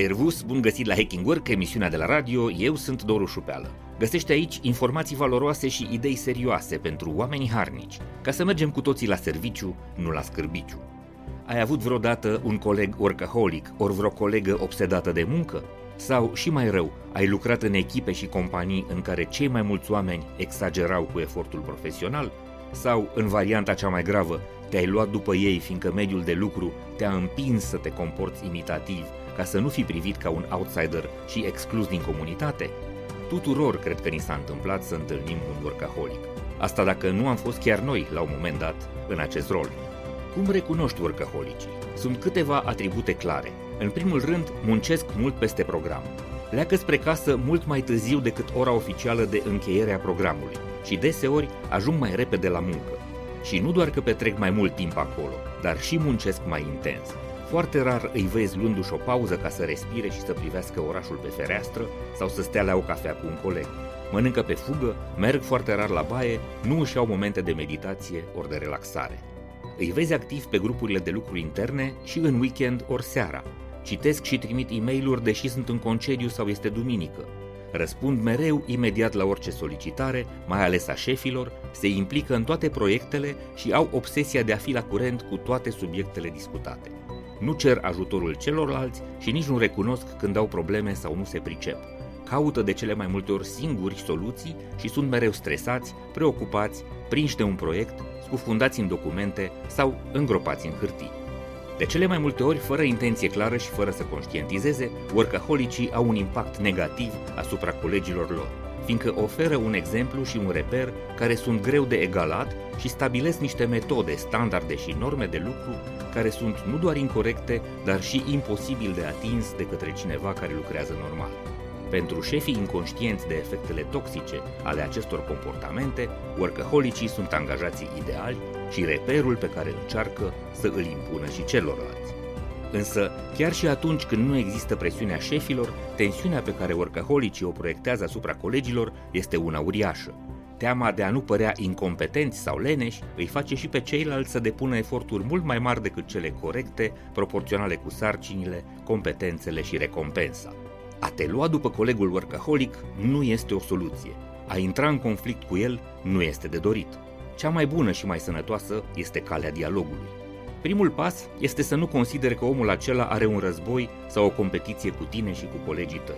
Servus, bun găsit la Hacking Work, emisiunea de la radio, eu sunt Doru Șupeală. Găsește aici informații valoroase și idei serioase pentru oamenii harnici, ca să mergem cu toții la serviciu, nu la scârbiciu. Ai avut vreodată un coleg workaholic, ori vreo colegă obsedată de muncă? Sau, și mai rău, ai lucrat în echipe și companii în care cei mai mulți oameni exagerau cu efortul profesional? Sau, în varianta cea mai gravă, te-ai luat după ei fiindcă mediul de lucru te-a împins să te comporți imitativ ca să nu fi privit ca un outsider și exclus din comunitate? Tuturor cred că ni s-a întâmplat să întâlnim un workaholic. Asta dacă nu am fost chiar noi, la un moment dat, în acest rol. Cum recunoști workaholicii? Sunt câteva atribute clare. În primul rând, muncesc mult peste program. Leacă spre casă mult mai târziu decât ora oficială de încheiere a programului și deseori ajung mai repede la muncă. Și nu doar că petrec mai mult timp acolo, dar și muncesc mai intens. Foarte rar îi vezi luându-și o pauză ca să respire și să privească orașul pe fereastră sau să stea la o cafea cu un coleg. Mănâncă pe fugă, merg foarte rar la baie, nu își iau momente de meditație ori de relaxare. Îi vezi activ pe grupurile de lucru interne și în weekend ori seara. Citesc și trimit e mail deși sunt în concediu sau este duminică. Răspund mereu imediat la orice solicitare, mai ales a șefilor, se implică în toate proiectele și au obsesia de a fi la curent cu toate subiectele discutate. Nu cer ajutorul celorlalți și nici nu recunosc când au probleme sau nu se pricep. Caută de cele mai multe ori singuri soluții și sunt mereu stresați, preocupați, prinși de un proiect, scufundați în documente sau îngropați în hârtii. De cele mai multe ori, fără intenție clară și fără să conștientizeze, workaholicii au un impact negativ asupra colegilor lor, fiindcă oferă un exemplu și un reper care sunt greu de egalat și stabilesc niște metode, standarde și norme de lucru care sunt nu doar incorrecte, dar și imposibil de atins de către cineva care lucrează normal. Pentru șefii inconștienți de efectele toxice ale acestor comportamente, workaholicii sunt angajații ideali și reperul pe care încearcă să îl impună și celorlalți. Însă, chiar și atunci când nu există presiunea șefilor, tensiunea pe care workaholicii o proiectează asupra colegilor este una uriașă. Teama de a nu părea incompetenți sau leneși îi face și pe ceilalți să depună eforturi mult mai mari decât cele corecte, proporționale cu sarcinile, competențele și recompensa. A te lua după colegul workaholic nu este o soluție. A intra în conflict cu el nu este de dorit. Cea mai bună și mai sănătoasă este calea dialogului. Primul pas este să nu consideri că omul acela are un război sau o competiție cu tine și cu colegii tăi.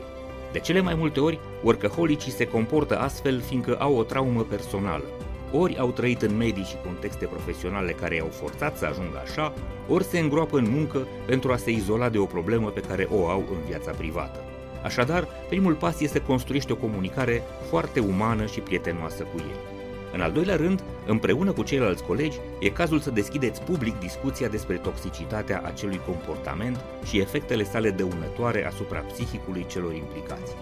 De cele mai multe ori, workaholicii se comportă astfel fiindcă au o traumă personală. Ori au trăit în medii și contexte profesionale care i-au forțat să ajungă așa, ori se îngroapă în muncă pentru a se izola de o problemă pe care o au în viața privată. Așadar, primul pas este să construiești o comunicare foarte umană și prietenoasă cu ei. În al doilea rând, împreună cu ceilalți colegi, e cazul să deschideți public discuția despre toxicitatea acelui comportament și efectele sale dăunătoare asupra psihicului celor implicați.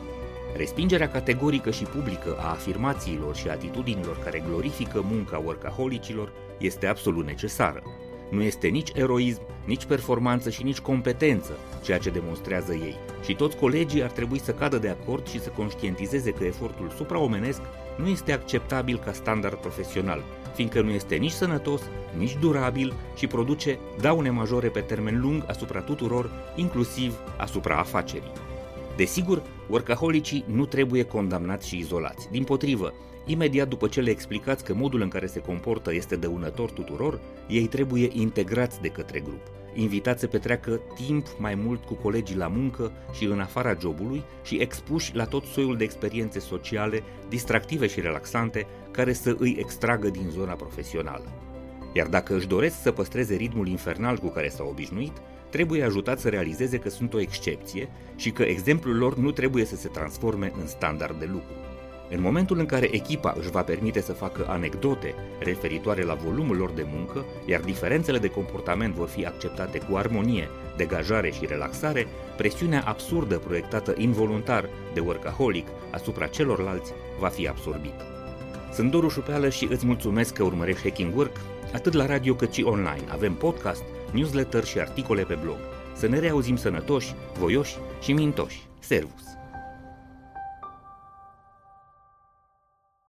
Respingerea categorică și publică a afirmațiilor și atitudinilor care glorifică munca workaholicilor este absolut necesară. Nu este nici eroism, nici performanță și nici competență ceea ce demonstrează ei. Și toți colegii ar trebui să cadă de acord și să conștientizeze că efortul supraomenesc nu este acceptabil ca standard profesional, fiindcă nu este nici sănătos, nici durabil și produce daune majore pe termen lung asupra tuturor, inclusiv asupra afacerii. Desigur, workaholicii nu trebuie condamnați și izolați. Din potrivă, Imediat după ce le explicați că modul în care se comportă este dăunător tuturor, ei trebuie integrați de către grup, invitați să petreacă timp mai mult cu colegii la muncă și în afara jobului și expuși la tot soiul de experiențe sociale, distractive și relaxante, care să îi extragă din zona profesională. Iar dacă își doresc să păstreze ritmul infernal cu care s-au obișnuit, trebuie ajutat să realizeze că sunt o excepție și că exemplul lor nu trebuie să se transforme în standard de lucru. În momentul în care echipa își va permite să facă anecdote referitoare la volumul lor de muncă, iar diferențele de comportament vor fi acceptate cu armonie, degajare și relaxare, presiunea absurdă proiectată involuntar de workaholic asupra celorlalți va fi absorbită. Sunt Doru Șupeală și îți mulțumesc că urmărești Hacking Work, atât la radio cât și online. Avem podcast, newsletter și articole pe blog. Să ne reauzim sănătoși, voioși și mintoși. Servus!